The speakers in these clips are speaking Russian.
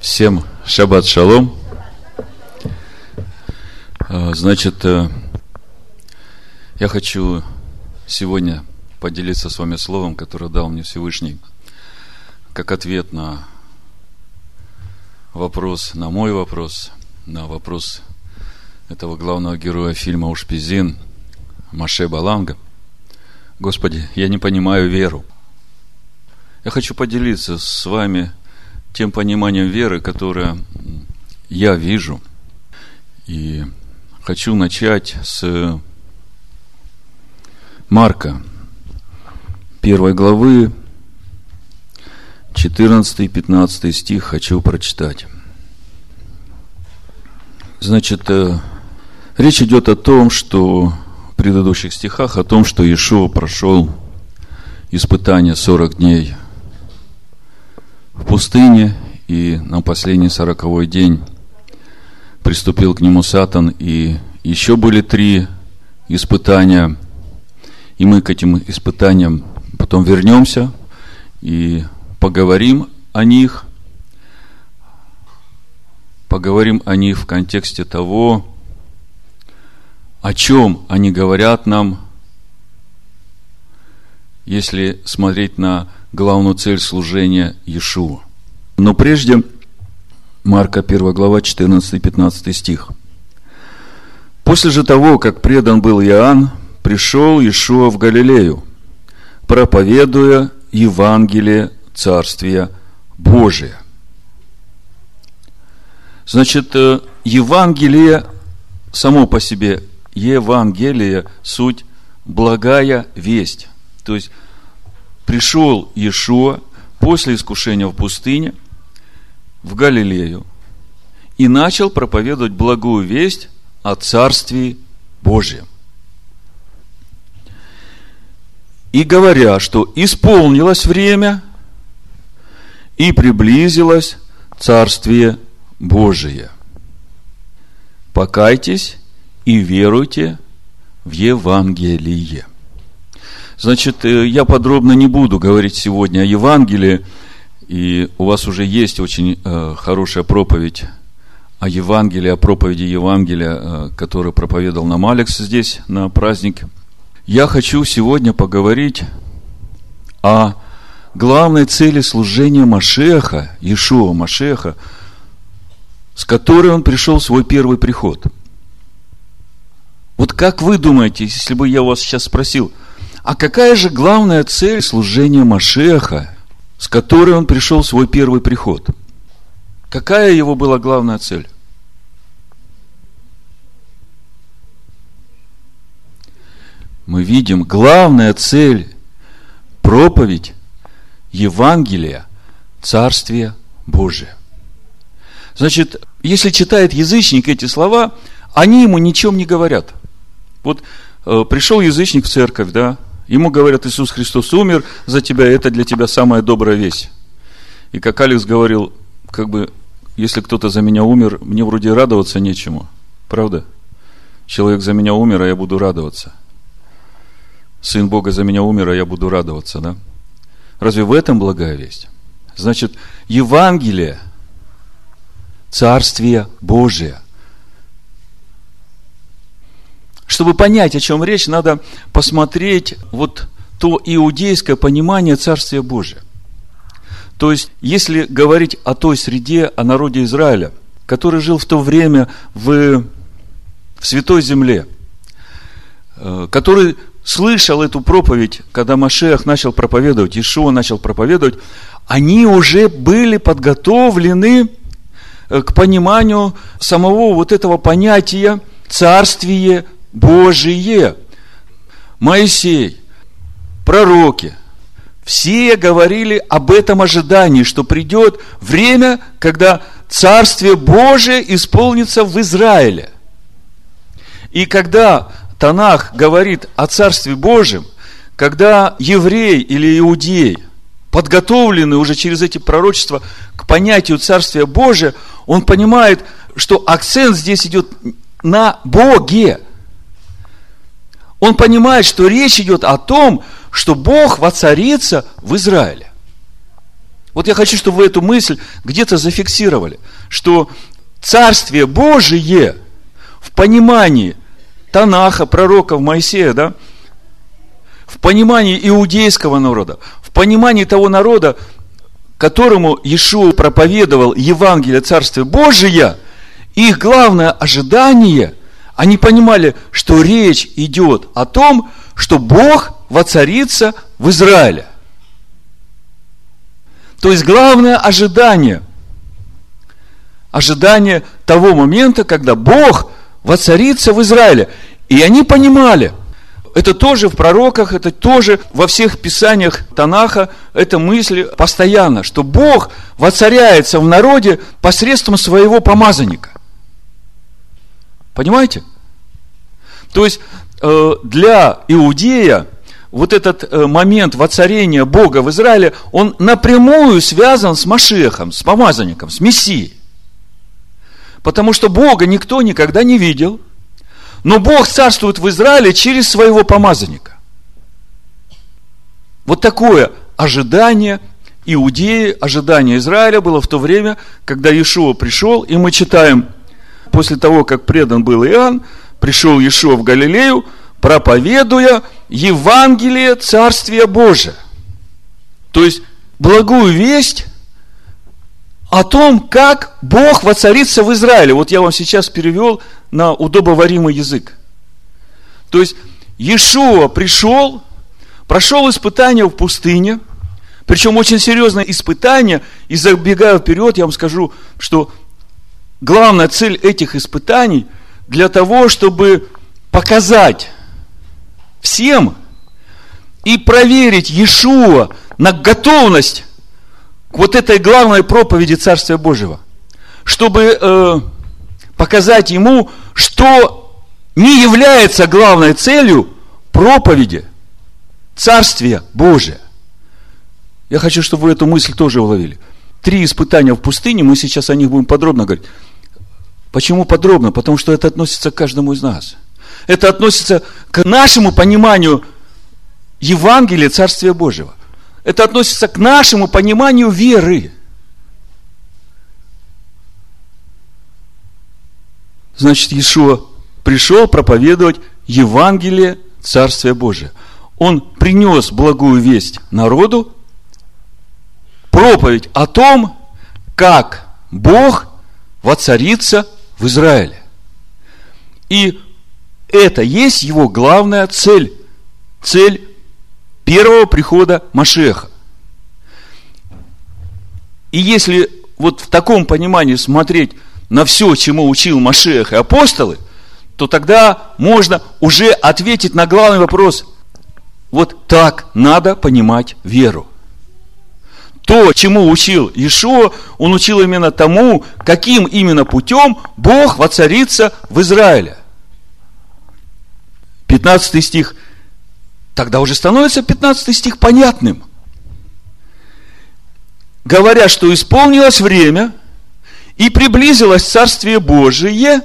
Всем шаббат шалом. А, значит, э, я хочу сегодня поделиться с вами словом, которое дал мне Всевышний, как ответ на вопрос, на мой вопрос, на вопрос этого главного героя фильма «Ушпизин» Маше Баланга. Господи, я не понимаю веру. Я хочу поделиться с вами тем пониманием веры, которое я вижу. И хочу начать с Марка, первой главы, 14 и 15 стих хочу прочитать. Значит, э, речь идет о том, что в предыдущих стихах, о том, что Иешуа прошел испытание 40 дней в пустыне, и на последний сороковой день приступил к нему Сатан, и еще были три испытания, и мы к этим испытаниям потом вернемся и поговорим о них, поговорим о них в контексте того, о чем они говорят нам, если смотреть на главную цель служения Иешуа. Но прежде Марка 1 глава 14-15 стих. После же того, как предан был Иоанн, пришел Иешуа в Галилею, проповедуя Евангелие Царствия Божия. Значит, э, Евангелие само по себе, Евангелие, суть благая весть. То есть, пришел Иешуа после искушения в пустыне в Галилею и начал проповедовать благую весть о Царстве Божьем. И говоря, что исполнилось время и приблизилось Царствие Божие. Покайтесь и веруйте в Евангелие. Значит, э, я подробно не буду говорить сегодня о Евангелии, и у вас уже есть очень э, хорошая проповедь о Евангелии, о проповеди Евангелия, э, которую проповедовал нам Алекс здесь на празднике. Я хочу сегодня поговорить о главной цели служения Машеха, Иешуа Машеха, с которой он пришел в свой первый приход. Вот как вы думаете, если бы я вас сейчас спросил – а какая же главная цель служения Машеха, с которой он пришел в свой первый приход? Какая его была главная цель? Мы видим, главная цель – проповедь Евангелия, Царствия Божия. Значит, если читает язычник эти слова, они ему ничем не говорят. Вот э, пришел язычник в церковь, да, Ему говорят, Иисус Христос умер за тебя, это для тебя самая добрая вещь. И как Алекс говорил, как бы, если кто-то за меня умер, мне вроде радоваться нечему. Правда? Человек за меня умер, а я буду радоваться. Сын Бога за меня умер, а я буду радоваться, да? Разве в этом благая весть? Значит, Евангелие, Царствие Божие – чтобы понять, о чем речь, надо посмотреть вот то иудейское понимание Царствия Божия. То есть, если говорить о той среде, о народе Израиля, который жил в то время в, в Святой Земле, э, который слышал эту проповедь, когда Машех начал проповедовать, Ишуа начал проповедовать, они уже были подготовлены э, к пониманию самого вот этого понятия царствие Божие. Моисей, пророки, все говорили об этом ожидании, что придет время, когда Царствие Божие исполнится в Израиле. И когда Танах говорит о Царстве Божьем, когда еврей или иудей подготовлены уже через эти пророчества к понятию Царствия Божия, он понимает, что акцент здесь идет на Боге – он понимает, что речь идет о том, что Бог воцарится в Израиле. Вот я хочу, чтобы вы эту мысль где-то зафиксировали, что Царствие Божие в понимании Танаха, пророков Моисея, да, в понимании иудейского народа, в понимании того народа, которому Иешуа проповедовал Евангелие Царствия Божия, их главное ожидание, они понимали, что речь идет о том, что Бог воцарится в Израиле. То есть главное ожидание, ожидание того момента, когда Бог воцарится в Израиле. И они понимали, это тоже в пророках, это тоже во всех писаниях Танаха, это мысли постоянно, что Бог воцаряется в народе посредством своего помазанника. Понимаете? То есть э, для иудея вот этот э, момент воцарения Бога в Израиле, он напрямую связан с Машехом, с помазанником, с Мессией. Потому что Бога никто никогда не видел, но Бог царствует в Израиле через своего помазанника. Вот такое ожидание Иудеи, ожидание Израиля было в то время, когда Иешуа пришел, и мы читаем, после того, как предан был Иоанн, пришел Иешуа в Галилею, проповедуя Евангелие Царствия Божия. То есть, благую весть о том, как Бог воцарится в Израиле. Вот я вам сейчас перевел на удобоваримый язык. То есть, Иешуа пришел, прошел испытание в пустыне, причем очень серьезное испытание, и забегая вперед, я вам скажу, что главная цель этих испытаний для того, чтобы показать всем и проверить Иешуа на готовность к вот этой главной проповеди Царствия Божьего, чтобы э, показать ему, что не является главной целью проповеди Царствия Божия. Я хочу, чтобы вы эту мысль тоже уловили. Три испытания в пустыне, мы сейчас о них будем подробно говорить. Почему подробно? Потому что это относится к каждому из нас. Это относится к нашему пониманию Евангелия Царствия Божьего. Это относится к нашему пониманию веры. Значит, Иешуа пришел проповедовать Евангелие Царствия Божия. Он принес благую весть народу, проповедь о том, как Бог воцарится в Израиле. И это есть его главная цель. Цель первого прихода Машеха. И если вот в таком понимании смотреть на все, чему учил Машех и апостолы, то тогда можно уже ответить на главный вопрос. Вот так надо понимать веру. То, чему учил Ишуа, он учил именно тому, каким именно путем Бог воцарится в Израиле. 15 стих – тогда уже становится 15 стих понятным. Говоря, что исполнилось время и приблизилось Царствие Божие,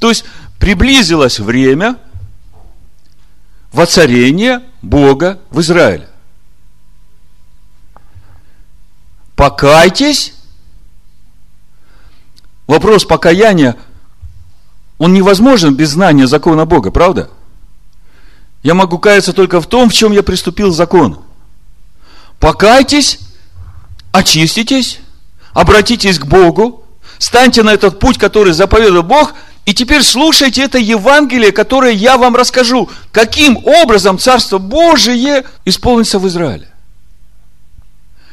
то есть приблизилось время воцарения Бога в Израиле. Покайтесь. Вопрос покаяния, он невозможен без знания закона Бога, правда? Я могу каяться только в том, в чем я приступил закон. Покайтесь, очиститесь, обратитесь к Богу, станьте на этот путь, который заповедал Бог, и теперь слушайте это Евангелие, которое я вам расскажу, каким образом Царство Божие исполнится в Израиле.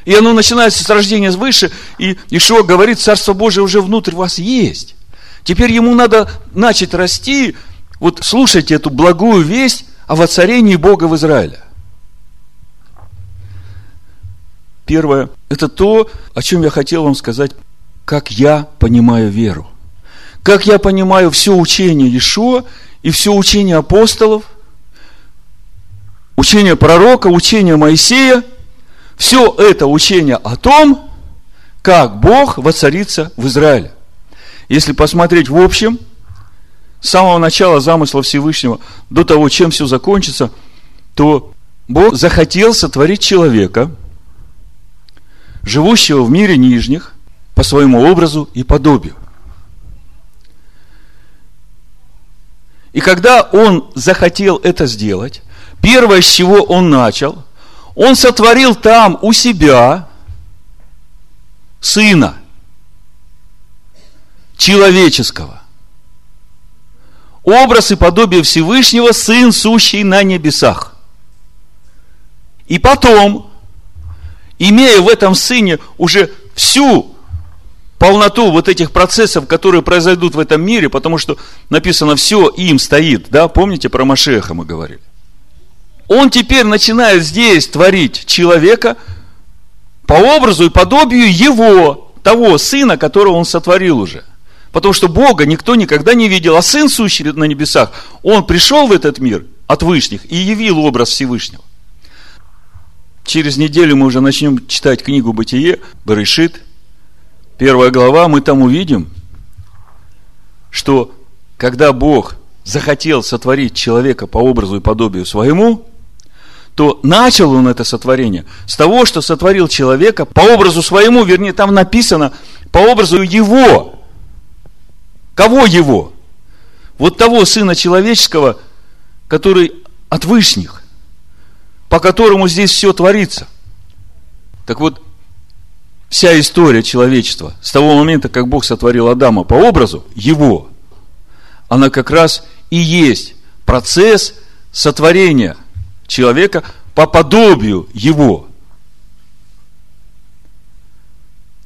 И оно начинается с рождения свыше, и Ишуа говорит, Царство Божие уже внутрь вас есть. Теперь ему надо начать расти, вот слушайте эту благую весть, о воцарении Бога в Израиле. Первое, это то, о чем я хотел вам сказать, как я понимаю веру. Как я понимаю все учение Иешуа и все учение апостолов, учение пророка, учение Моисея, все это учение о том, как Бог воцарится в Израиле. Если посмотреть в общем – с самого начала замысла Всевышнего до того, чем все закончится, то Бог захотел сотворить человека живущего в мире нижних по своему образу и подобию. И когда он захотел это сделать, первое, с чего он начал, он сотворил там у себя сына человеческого. Образ и подобие Всевышнего, сын, сущий на небесах. И потом, имея в этом сыне уже всю полноту вот этих процессов, которые произойдут в этом мире, потому что написано все им стоит, да, помните про Машеха мы говорили. Он теперь начинает здесь творить человека по образу и подобию его, того сына, которого он сотворил уже. Потому что Бога никто никогда не видел, а Сын, сущий на небесах, Он пришел в этот мир от Вышних и явил образ Всевышнего. Через неделю мы уже начнем читать книгу Бытие, Барышит, первая глава, мы там увидим, что когда Бог захотел сотворить человека по образу и подобию своему, то начал он это сотворение с того, что сотворил человека по образу своему, вернее, там написано по образу его. Кого его? Вот того Сына Человеческого, который от Вышних, по которому здесь все творится. Так вот, вся история человечества, с того момента, как Бог сотворил Адама по образу его, она как раз и есть процесс сотворения человека по подобию его.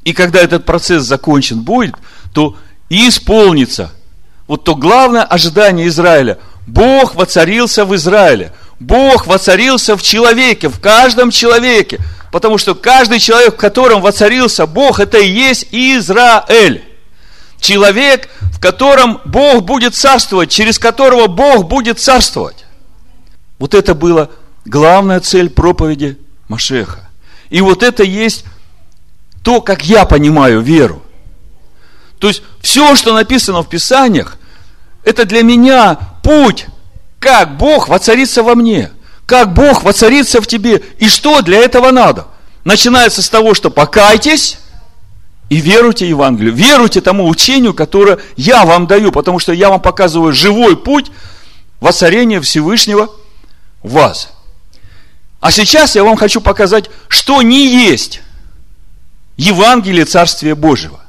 И когда этот процесс закончен будет, то и исполнится вот то главное ожидание Израиля. Бог воцарился в Израиле. Бог воцарился в человеке, в каждом человеке – Потому что каждый человек, в котором воцарился Бог, это и есть Израиль. Человек, в котором Бог будет царствовать, через которого Бог будет царствовать. Вот это была главная цель проповеди Машеха. И вот это есть то, как я понимаю веру. То есть все, что написано в Писаниях, это для меня путь, как Бог воцарится во мне – как Бог воцарится в тебе и что для этого надо. Начинается с того, что покайтесь и веруйте Евангелию. Веруйте тому учению, которое я вам даю, потому что я вам показываю живой путь воцарения Всевышнего вас. А сейчас я вам хочу показать, что не есть Евангелие Царствия Божьего.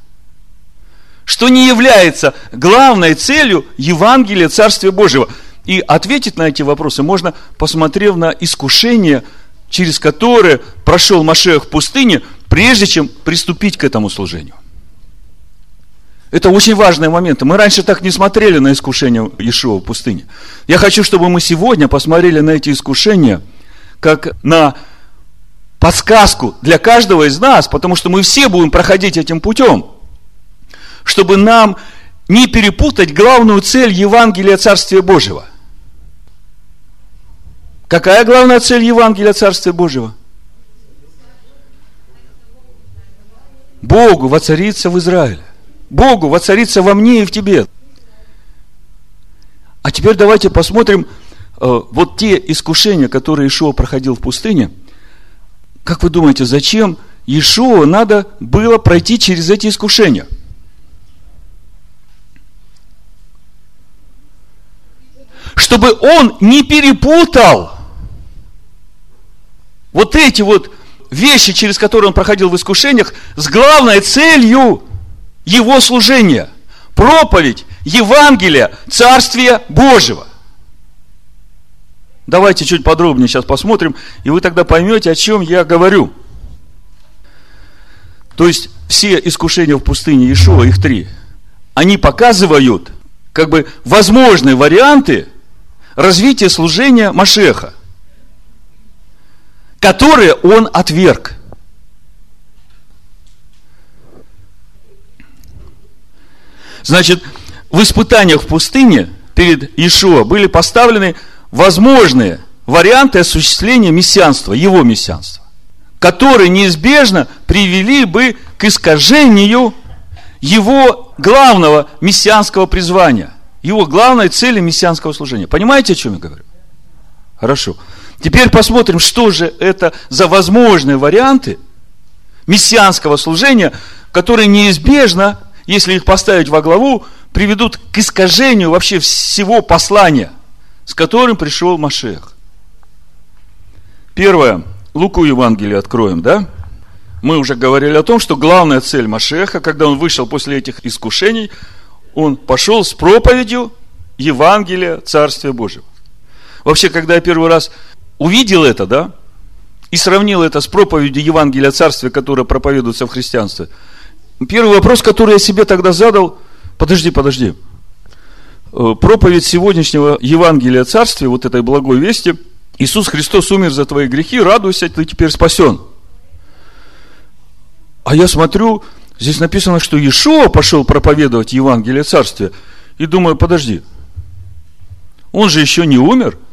Что не является главной целью Евангелия Царствия Божьего – и ответить на эти вопросы можно, посмотрев на искушение, через которое прошел Машех в пустыне, прежде чем приступить к этому служению. Это очень важные моменты. Мы раньше так не смотрели на искушение Иешуа в пустыне. Я хочу, чтобы мы сегодня посмотрели на эти искушения, как на подсказку для каждого из нас, потому что мы все будем проходить этим путем, чтобы нам не перепутать главную цель Евангелия Царствия Божьего – Какая главная цель Евангелия Царствия Божьего? Богу воцариться в Израиле. Богу воцариться во мне и в тебе. А теперь давайте посмотрим э, вот те искушения, которые Ишуа проходил в пустыне. Как вы думаете, зачем Ишуа надо было пройти через эти искушения? Чтобы он не перепутал вот эти вот вещи, через которые он проходил в искушениях, с главной целью его служения. Проповедь Евангелия Царствия Божьего. Давайте чуть подробнее сейчас посмотрим, и вы тогда поймете, о чем я говорю. То есть, все искушения в пустыне Иешуа, их три, они показывают, как бы, возможные варианты развития служения Машеха которые он отверг. Значит, в испытаниях в пустыне перед Иешуа были поставлены возможные варианты осуществления мессианства, его мессианства, которые неизбежно привели бы к искажению его главного мессианского призвания, его главной цели мессианского служения. Понимаете, о чем я говорю? Хорошо. Теперь посмотрим, что же это за возможные варианты, мессианского служения, которые неизбежно, если их поставить во главу, приведут к искажению вообще всего послания, с которым пришел Машех. Первое. Луку Евангелие откроем, да? Мы уже говорили о том, что главная цель Машеха, когда он вышел после этих искушений, он пошел с проповедью Евангелия Царствия Божьего. Вообще, когда я первый раз увидел это, да, и сравнил это с проповедью Евангелия Царствия, которая проповедуется в христианстве, первый вопрос, который я себе тогда задал, подожди, подожди, э, проповедь сегодняшнего Евангелия Царствия, вот этой благой вести, Иисус Христос умер за твои грехи, радуйся, ты теперь спасен. А я смотрю, здесь написано, что Иешуа пошел проповедовать Евангелие Царствия, и думаю, подожди, он же еще не умер –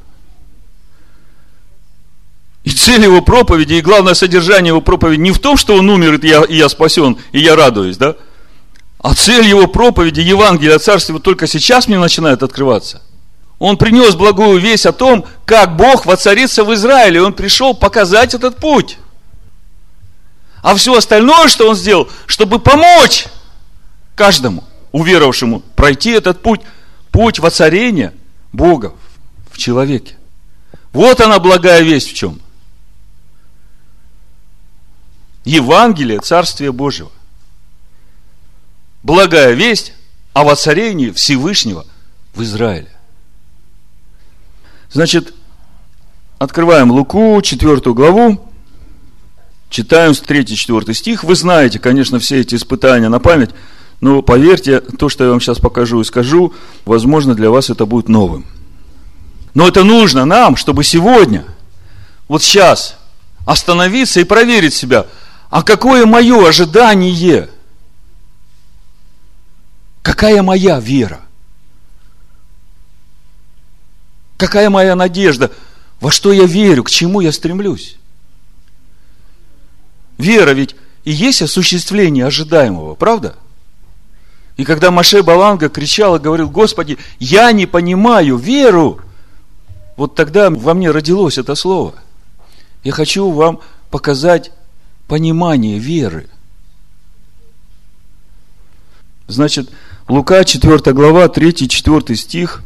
и цель его проповеди, и главное содержание его проповеди не в том, что он умер, и я, и я спасен, и я радуюсь, да? А цель его проповеди, Евангелия Царствия, только сейчас мне начинает открываться. Он принес благую весть о том, как Бог воцарится в Израиле. Он пришел показать этот путь. А все остальное, что он сделал, чтобы помочь каждому уверовавшему пройти этот путь, путь воцарения Бога в человеке. Вот она благая весть в чем. Евангелие Царствия Божьего. Благая весть о воцарении Всевышнего в Израиле. Значит, открываем Луку, 4 главу, читаем с 3-4 стих. Вы знаете, конечно, все эти испытания на память, но поверьте, то, что я вам сейчас покажу и скажу, возможно, для вас это будет новым. Но это нужно нам, чтобы сегодня, вот сейчас, остановиться и проверить себя – а какое мое ожидание? Какая моя вера? Какая моя надежда? Во что я верю? К чему я стремлюсь? Вера ведь и есть осуществление ожидаемого, правда? И когда Маше Баланга кричал и говорил, Господи, я не понимаю веру, вот тогда во мне родилось это слово. Я хочу вам показать понимание веры. Значит, Лука 4 глава, 3-4 стих,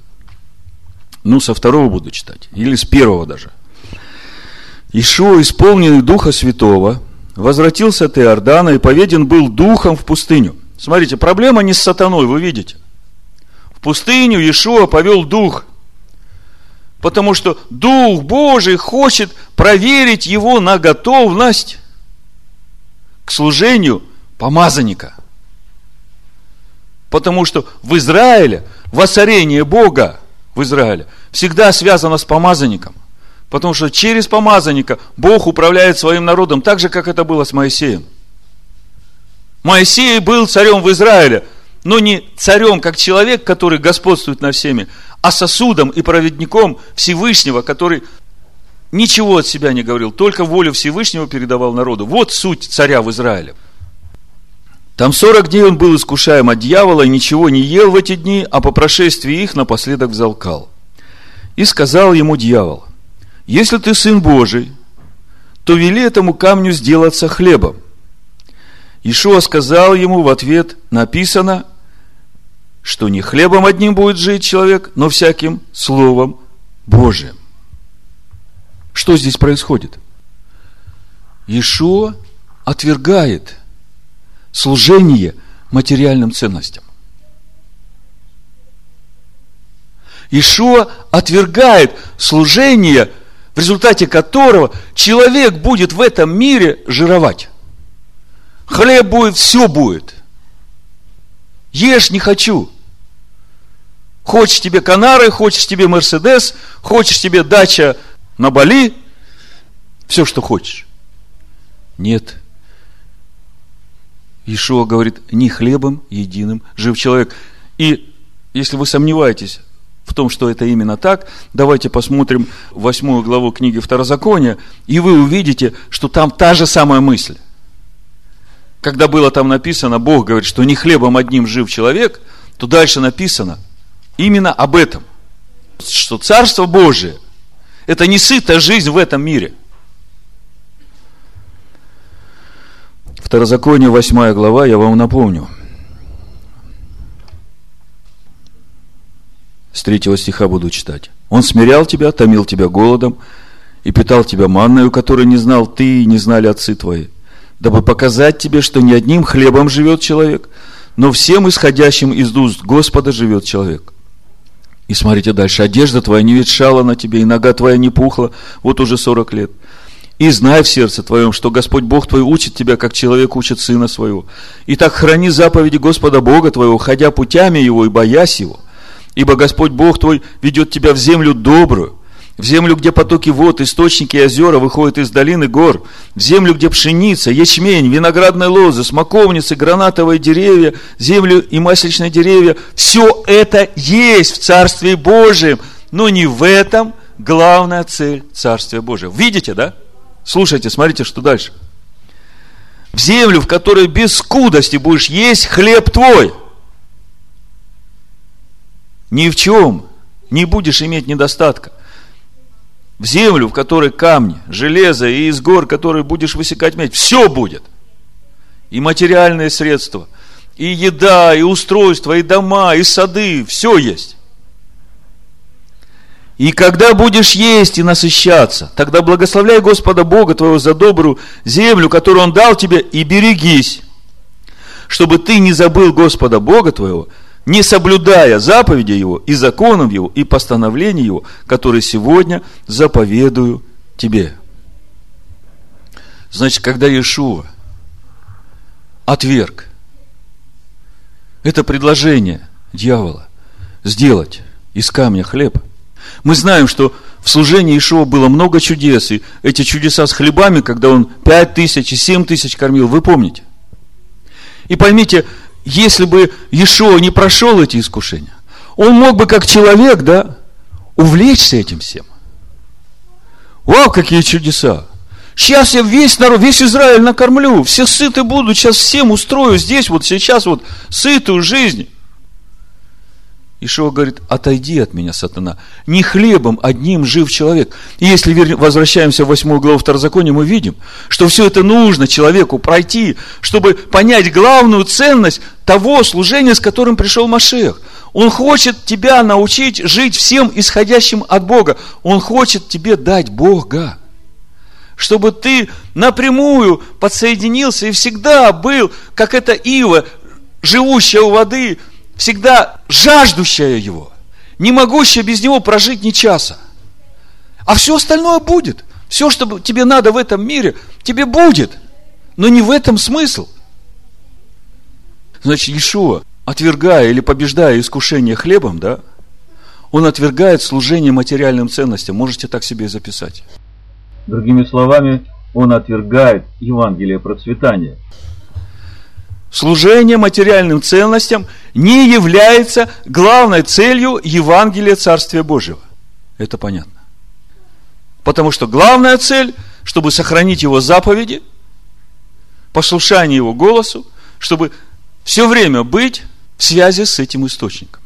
ну, со второго буду читать, или с первого даже. Ишуа, исполненный Духа Святого, возвратился от Иордана и поведен был Духом в пустыню. Смотрите, проблема не с сатаной, вы видите. В пустыню Ишуа повел Дух, потому что Дух Божий хочет проверить его на готовность к служению помазанника. Потому что в Израиле воцарение Бога в Израиле всегда связано с помазанником. Потому что через помазанника Бог управляет своим народом так же, как это было с Моисеем. Моисей был царем в Израиле, но не царем как человек, который господствует над всеми, а сосудом и проводником Всевышнего, который ничего от себя не говорил, только волю Всевышнего передавал народу. Вот суть царя в Израиле. Там 40 дней он был искушаем от дьявола и ничего не ел в эти дни, а по прошествии их напоследок взалкал. И сказал ему дьявол, если ты сын Божий, то вели этому камню сделаться хлебом. Ишуа сказал ему в ответ, написано, что не хлебом одним будет жить человек, но всяким словом Божиим. Что здесь происходит? Ишуа отвергает служение материальным ценностям. Ишуа отвергает служение, в результате которого человек будет в этом мире жировать. Хлеб будет, все будет. Ешь не хочу. Хочешь тебе Канары, хочешь тебе Мерседес, хочешь тебе дача на Бали, все, что хочешь. Нет. Ишуа говорит, не хлебом единым жив человек. И если вы сомневаетесь в том, что это именно так, давайте посмотрим восьмую главу книги Второзакония, и вы увидите, что там та же самая мысль. Когда было там написано, Бог говорит, что не хлебом одним жив человек, то дальше написано именно об этом. Что Царство Божие – это не сытая жизнь в этом мире. Второзаконие, 8 глава, я вам напомню. С третьего стиха буду читать. Он смирял тебя, томил тебя голодом и питал тебя манною, которую не знал ты и не знали отцы твои, дабы показать тебе, что не одним хлебом живет человек, но всем исходящим из уст Господа живет человек. И смотрите дальше. Одежда твоя не ветшала на тебе, и нога твоя не пухла, вот уже сорок лет. И знай в сердце твоем, что Господь Бог твой учит тебя, как человек учит сына своего. И так храни заповеди Господа Бога твоего, ходя путями его и боясь его. Ибо Господь Бог твой ведет тебя в землю добрую, в землю, где потоки вод, источники и озера выходят из долины гор, в землю, где пшеница, ячмень, виноградные лозы, смоковницы, гранатовые деревья, землю и масличные деревья. Все это есть в Царстве Божьем, но не в этом главная цель Царствия Божьего. Видите, да? Слушайте, смотрите, что дальше. В землю, в которой без скудости будешь есть хлеб твой. Ни в чем не будешь иметь недостатка в землю, в которой камни, железо и из гор, которые будешь высекать медь, все будет. И материальные средства, и еда, и устройства, и дома, и сады, все есть. И когда будешь есть и насыщаться, тогда благословляй Господа Бога твоего за добрую землю, которую Он дал тебе, и берегись, чтобы ты не забыл Господа Бога твоего, не соблюдая заповеди Его и законов Его и постановлений Его, которые сегодня заповедую тебе. Значит, когда Иешуа отверг это предложение дьявола сделать из камня хлеб, мы знаем, что в служении Ишуа было много чудес, и эти чудеса с хлебами, когда он пять тысяч и семь тысяч кормил, вы помните. И поймите, если бы Иешуа не прошел эти искушения, он мог бы как человек, да, увлечься этим всем. Вау, какие чудеса! Сейчас я весь народ, весь Израиль накормлю, все сыты будут, сейчас всем устрою здесь, вот сейчас вот сытую жизнь. Ишуа говорит, отойди от меня, сатана. Не хлебом одним жив человек. И если возвращаемся в 8 главу Второзакония, мы видим, что все это нужно человеку пройти, чтобы понять главную ценность того служения, с которым пришел Машех. Он хочет тебя научить жить всем исходящим от Бога. Он хочет тебе дать Бога. Чтобы ты напрямую подсоединился и всегда был, как эта ива, живущая у воды, всегда жаждущая его, не могущая без него прожить ни часа. А все остальное будет. Все, что тебе надо в этом мире, тебе будет. Но не в этом смысл. Значит, Иешуа, отвергая или побеждая искушение хлебом, да, он отвергает служение материальным ценностям. Можете так себе и записать. Другими словами, он отвергает Евангелие процветания – служение материальным ценностям не является главной целью Евангелия Царствия Божьего. Это понятно. Потому что главная цель, чтобы сохранить его заповеди, послушание его голосу, чтобы все время быть в связи с этим источником.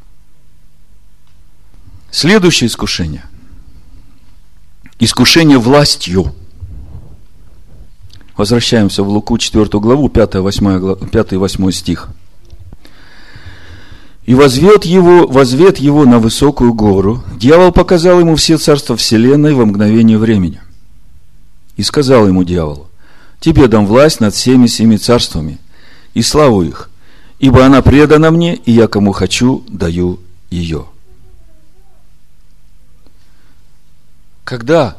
Следующее искушение. Искушение властью – Возвращаемся в Луку 4 главу, 5-8, 5 8 стих. И возвет его, возвет его на высокую гору. Дьявол показал ему все царства вселенной во мгновение времени. И сказал ему дьявол, тебе дам власть над всеми семи царствами и славу их, ибо она предана мне, и я кому хочу, даю ее. Когда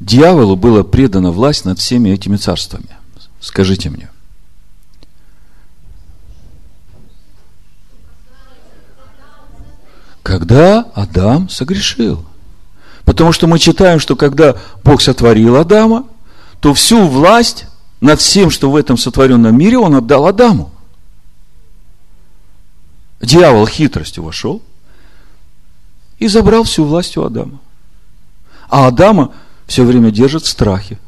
Дьяволу была предана власть над всеми этими царствами. Скажите мне. Когда Адам согрешил. Потому что мы читаем, что когда Бог сотворил Адама, то всю власть над всем, что в этом сотворенном мире, он отдал Адаму. Дьявол хитростью вошел и забрал всю власть у Адама. А Адама все время держит в страхе.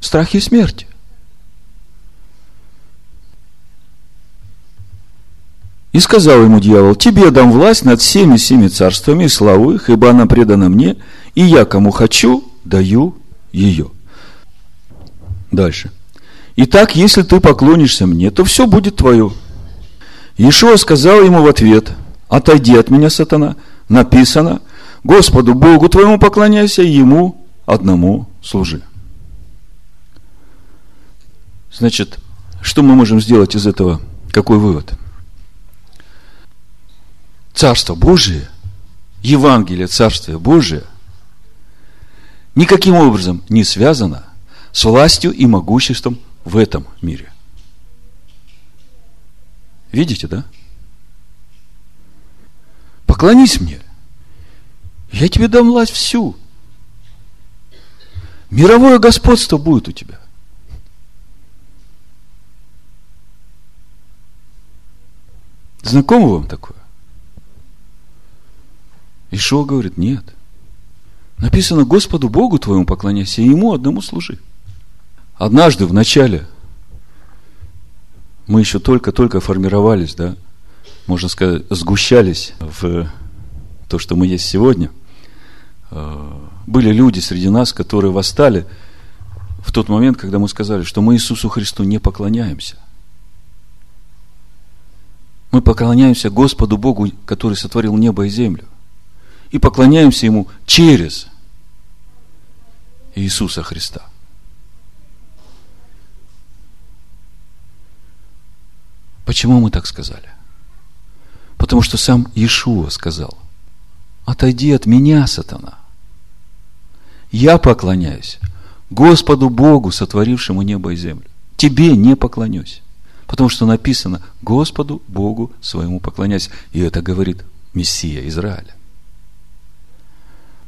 Страхе смерти. И сказал ему дьявол, тебе дам власть над всеми семи царствами и славу их, ибо она предана мне, и я, кому хочу, даю ее. Дальше. Итак, если ты поклонишься мне, то все будет твое. Иешуа сказал ему в ответ, отойди от меня, сатана, написано, Господу Богу твоему поклоняйся, Ему одному служи. Значит, что мы можем сделать из этого? Какой вывод? Царство Божие, Евангелие Царствия Божие никаким образом не связано с властью и могуществом в этом мире. Видите, да? Поклонись мне. Я тебе дам власть всю. Мировое господство будет у тебя. Знакомо вам такое? Ишуа говорит, нет. Написано, Господу Богу твоему поклоняйся, и Ему одному служи. Однажды в начале мы еще только-только формировались, да, можно сказать, сгущались в то, что мы есть сегодня. Были люди среди нас, которые восстали в тот момент, когда мы сказали, что мы Иисусу Христу не поклоняемся. Мы поклоняемся Господу Богу, который сотворил небо и землю. И поклоняемся Ему через Иисуса Христа. Почему мы так сказали? Потому что сам Иешуа сказал, отойди от меня, сатана. Я поклоняюсь Господу Богу, сотворившему небо и землю. Тебе не поклонюсь. Потому что написано, Господу Богу своему поклоняйся. И это говорит Мессия Израиля.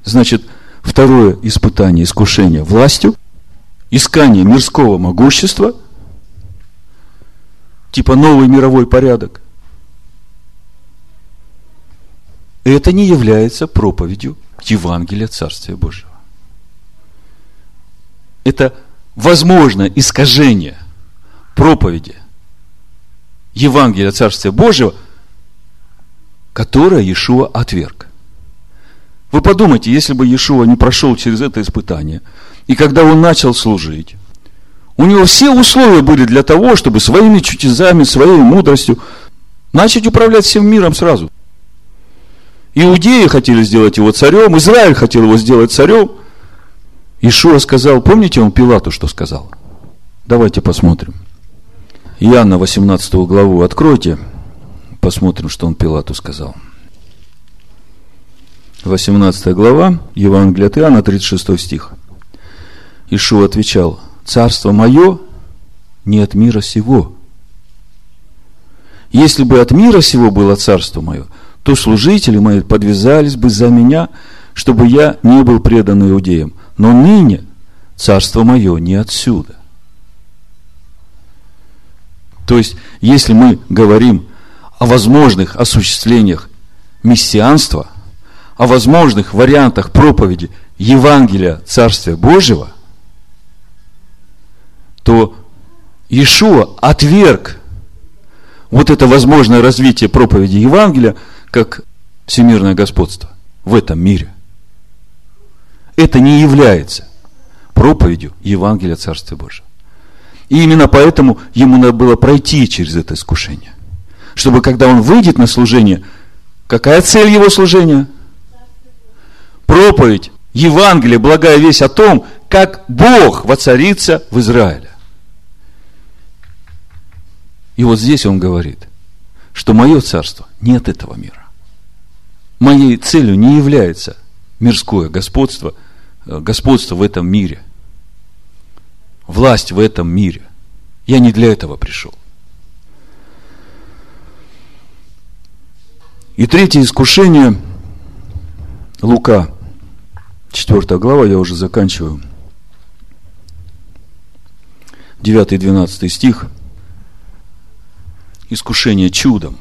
Значит, второе испытание, искушение властью, искание мирского могущества – типа новый мировой порядок. Это не является проповедью Евангелия Царствия Божьего. Это возможно искажение проповеди Евангелия Царствия Божьего, которое Иешуа отверг. Вы подумайте, если бы Иешуа не прошел через это испытание, и когда он начал служить, у него все условия были для того, чтобы своими чутизами, своей мудростью начать управлять всем миром сразу. Иудеи хотели сделать его царем, Израиль хотел его сделать царем. Ишуа сказал, помните он Пилату что сказал? Давайте посмотрим. Иоанна 18 главу откройте, посмотрим, что он Пилату сказал. 18 глава, Евангелие от Иоанна, 36 стих. Ишуа отвечал, царство мое не от мира сего. Если бы от мира сего было царство мое, то служители мои подвязались бы за меня, чтобы я не был предан иудеям. Но ныне царство мое не отсюда. То есть, если мы говорим о возможных осуществлениях мессианства, о возможных вариантах проповеди Евангелия Царствия Божьего – то Иешуа отверг вот это возможное развитие проповеди Евангелия как всемирное господство в этом мире. Это не является проповедью Евангелия Царствия Божьего. И именно поэтому ему надо было пройти через это искушение. Чтобы когда он выйдет на служение, какая цель его служения? Проповедь Евангелия, благая весть о том, как Бог воцарится в Израиле. И вот здесь он говорит, что мое царство нет этого мира. Моей целью не является мирское господство, э, господство в этом мире, власть в этом мире. Я не для этого пришел. И третье искушение Лука, 4 глава, я уже заканчиваю. 9 и 12 стих – искушение чудом.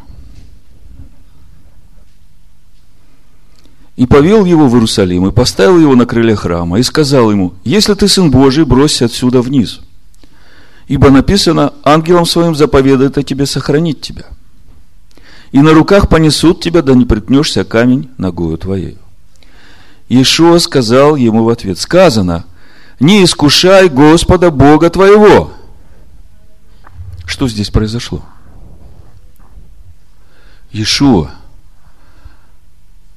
И повел его в Иерусалим, и поставил его на крыле храма, и сказал ему, если ты сын Божий, бросься отсюда вниз. Ибо написано, ангелом своим заповедает о тебе сохранить тебя. И на руках понесут тебя, да не приткнешься камень ногою твоей. Иешуа сказал ему в ответ, сказано, не искушай Господа Бога твоего. Что здесь произошло? Иешуа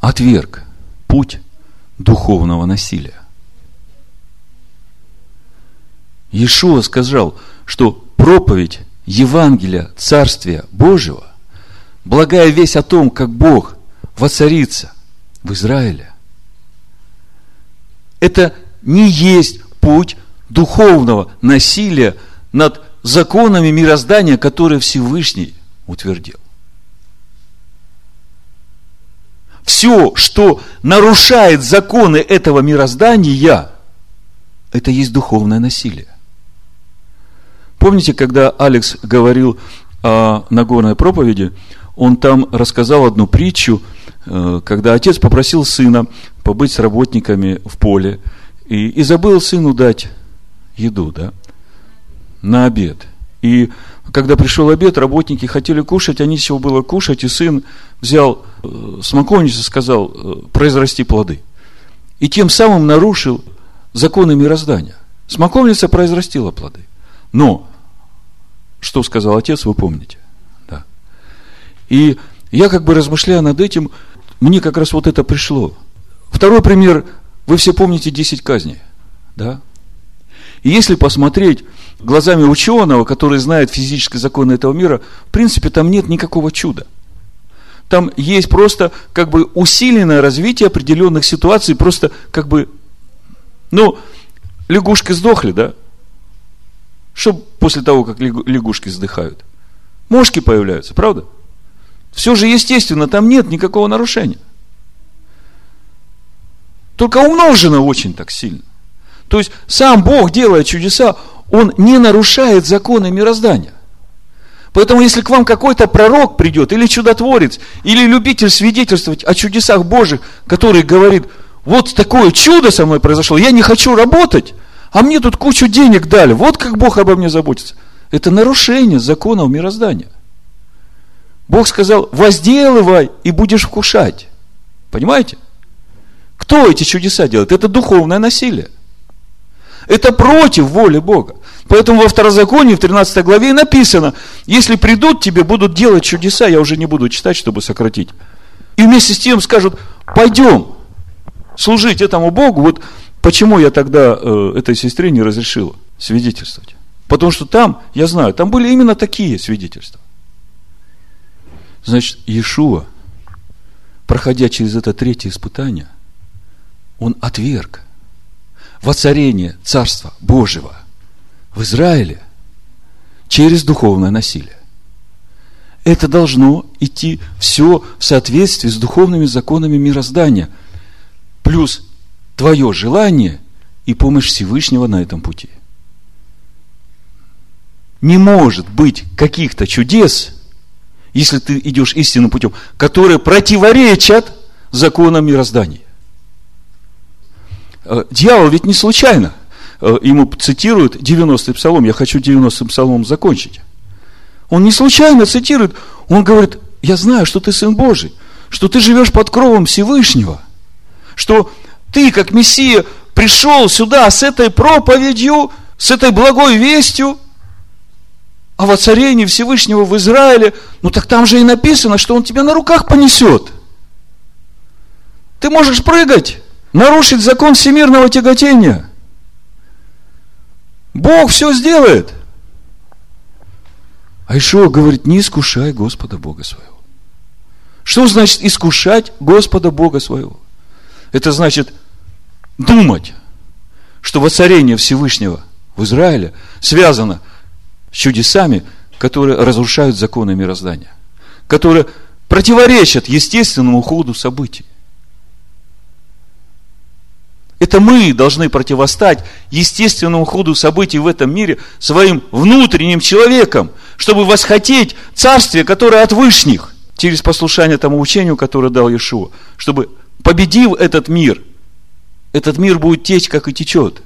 отверг путь духовного насилия. Иешуа сказал, что проповедь Евангелия Царствия Божьего, благая весть о том, как Бог воцарится в Израиле, это не есть путь духовного насилия над законами мироздания, которые Всевышний утвердил. Все, что нарушает законы этого мироздания, это есть духовное насилие. Помните, когда Алекс говорил о Нагорной проповеди, он там рассказал одну притчу, э, когда отец попросил сына побыть с работниками в поле и, и забыл сыну дать еду, да, на обед. И когда пришел обед, работники хотели кушать, а нечего было кушать, и сын взял э, смоковницу и сказал, э, произрасти плоды. И тем самым нарушил законы мироздания. Смоковница произрастила плоды. Но что сказал отец, вы помните. Да. И я как бы размышляя над этим, мне как раз вот это пришло. Второй пример, вы все помните 10 казней. Да? И если посмотреть глазами ученого, который знает физические законы этого мира, в принципе, там нет никакого чуда. Там есть просто как бы усиленное развитие определенных ситуаций, просто как бы, ну, лягушки сдохли, да? Что после того, как лягушки сдыхают? Мошки появляются, правда? Все же естественно, там нет никакого нарушения. Только умножено очень так сильно. То есть, сам Бог, делая чудеса, Он не нарушает законы мироздания. Поэтому, если к вам какой-то пророк придет, или чудотворец, или любитель свидетельствовать о чудесах Божьих, который говорит, вот такое чудо со мной произошло, я не хочу работать, а мне тут кучу денег дали. Вот как Бог обо мне заботится. Это нарушение законов мироздания. Бог сказал, возделывай и будешь вкушать. Понимаете? Кто эти чудеса делает? Это духовное насилие. Это против воли Бога. Поэтому во второзаконии, в 13 главе написано, если придут тебе, будут делать чудеса, я уже не буду читать, чтобы сократить. И вместе с тем скажут, пойдем служить этому Богу. Вот Почему я тогда э, этой сестре не разрешил свидетельствовать? Потому что там, я знаю, там были именно такие свидетельства. Значит, Иешуа, проходя через это третье испытание, он отверг воцарение Царства Божьего в Израиле через духовное насилие. Это должно идти все в соответствии с духовными законами мироздания. Плюс твое желание и помощь Всевышнего на этом пути. Не может быть каких-то чудес, если ты идешь истинным путем, которые противоречат законам мироздания. Э, дьявол ведь не случайно. Э, ему цитируют 90-й псалом. Я хочу 90-м псаломом закончить. Он не случайно цитирует. Он говорит, я знаю, что ты Сын Божий, что ты живешь под кровом Всевышнего, что ты, как Мессия, пришел сюда с этой проповедью, с этой благой вестью о воцарении Всевышнего в Израиле, ну так там же и написано, что Он тебя на руках понесет. Ты можешь прыгать, нарушить закон всемирного тяготения. Бог все сделает. А Ишуа говорит, не искушай Господа Бога своего. Что значит искушать Господа Бога своего? Это значит думать, что воцарение Всевышнего в Израиле связано с чудесами, которые разрушают законы мироздания, которые противоречат естественному ходу событий. Это мы должны противостать естественному ходу событий в этом мире своим внутренним человеком, чтобы восхотеть царствие, которое от вышних, через послушание тому учению, которое дал Иешуа, чтобы, победив этот мир – этот мир будет течь, как и течет.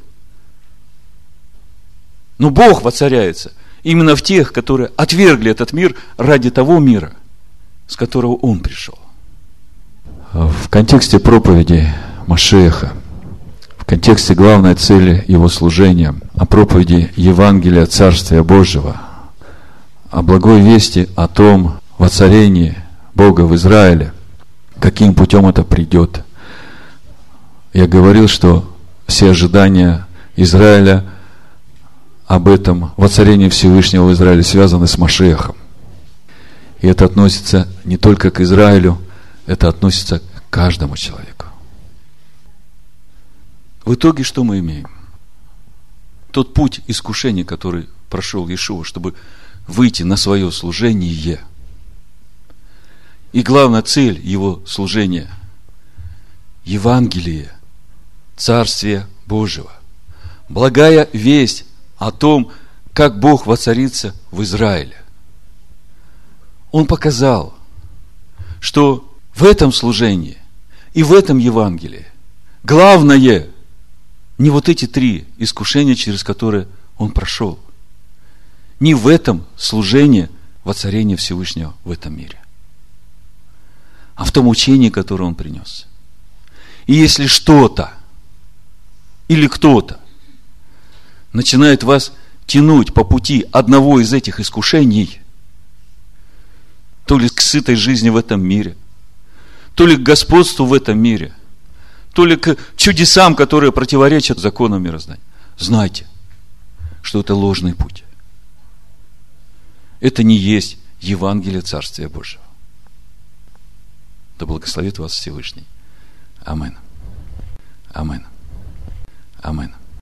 Но Бог воцаряется именно в тех, которые отвергли этот мир ради того мира, с которого Он пришел. В контексте проповеди Машеха, контексте главной цели его служения, о проповеди Евангелия Царствия Божьего, о благой вести о том воцарении Бога в Израиле, каким путем это придет. Я говорил, что все ожидания Израиля об этом воцарении Всевышнего в Израиле связаны с Машехом. И это относится не только к Израилю, это относится к каждому человеку. В итоге что мы имеем? Тот путь искушения, который прошел Иешуа, чтобы выйти на свое служение. И главная цель его служения – Евангелие, Царствие Божьего. Благая весть о том, как Бог воцарится в Израиле. Он показал, что в этом служении и в этом Евангелии главное не вот эти три искушения, через которые он прошел. Не в этом служение воцарения Всевышнего в этом мире, а в том учении, которое он принес. И если что-то или кто-то начинает вас тянуть по пути одного из этих искушений, то ли к сытой жизни в этом мире, то ли к господству в этом мире, то ли к чудесам, которые противоречат законам мироздания. Знайте, что это ложный путь. Это не есть Евангелие Царствия Божьего. Да благословит вас Всевышний. Амин. Амин. Амин.